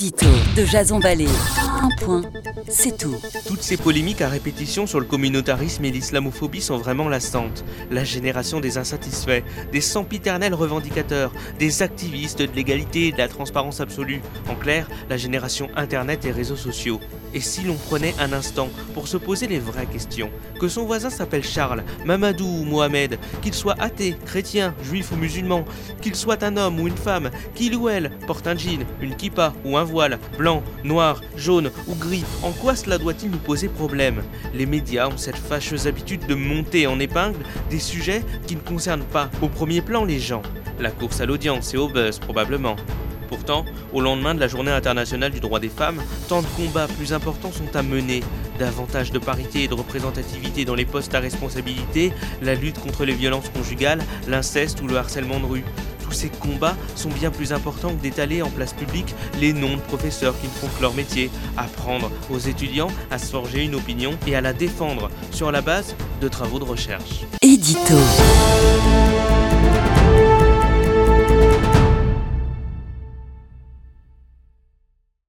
De Jason Vallée. Un point, c'est tout. Toutes ces polémiques à répétition sur le communautarisme et l'islamophobie sont vraiment lassantes. La génération des insatisfaits, des sempiternels revendicateurs, des activistes de l'égalité et de la transparence absolue. En clair, la génération Internet et réseaux sociaux. Et si l'on prenait un instant pour se poser les vraies questions Que son voisin s'appelle Charles, Mamadou ou Mohamed, qu'il soit athée, chrétien, juif ou musulman, qu'il soit un homme ou une femme, qu'il ou elle porte un jean, une kippa ou un voile, blanc, noir, jaune ou gris, en quoi cela doit-il nous poser problème? Les médias ont cette fâcheuse habitude de monter en épingle des sujets qui ne concernent pas au premier plan les gens. La course à l'audience et au buzz probablement. Pourtant, au lendemain de la journée internationale du droit des femmes, tant de combats plus importants sont à mener. Davantage de parité et de représentativité dans les postes à responsabilité, la lutte contre les violences conjugales, l'inceste ou le harcèlement de rue. Tous ces combats sont bien plus importants que d'étaler en place publique les noms de professeurs qui ne font que leur métier, apprendre aux étudiants à se forger une opinion et à la défendre sur la base de travaux de recherche. Édito.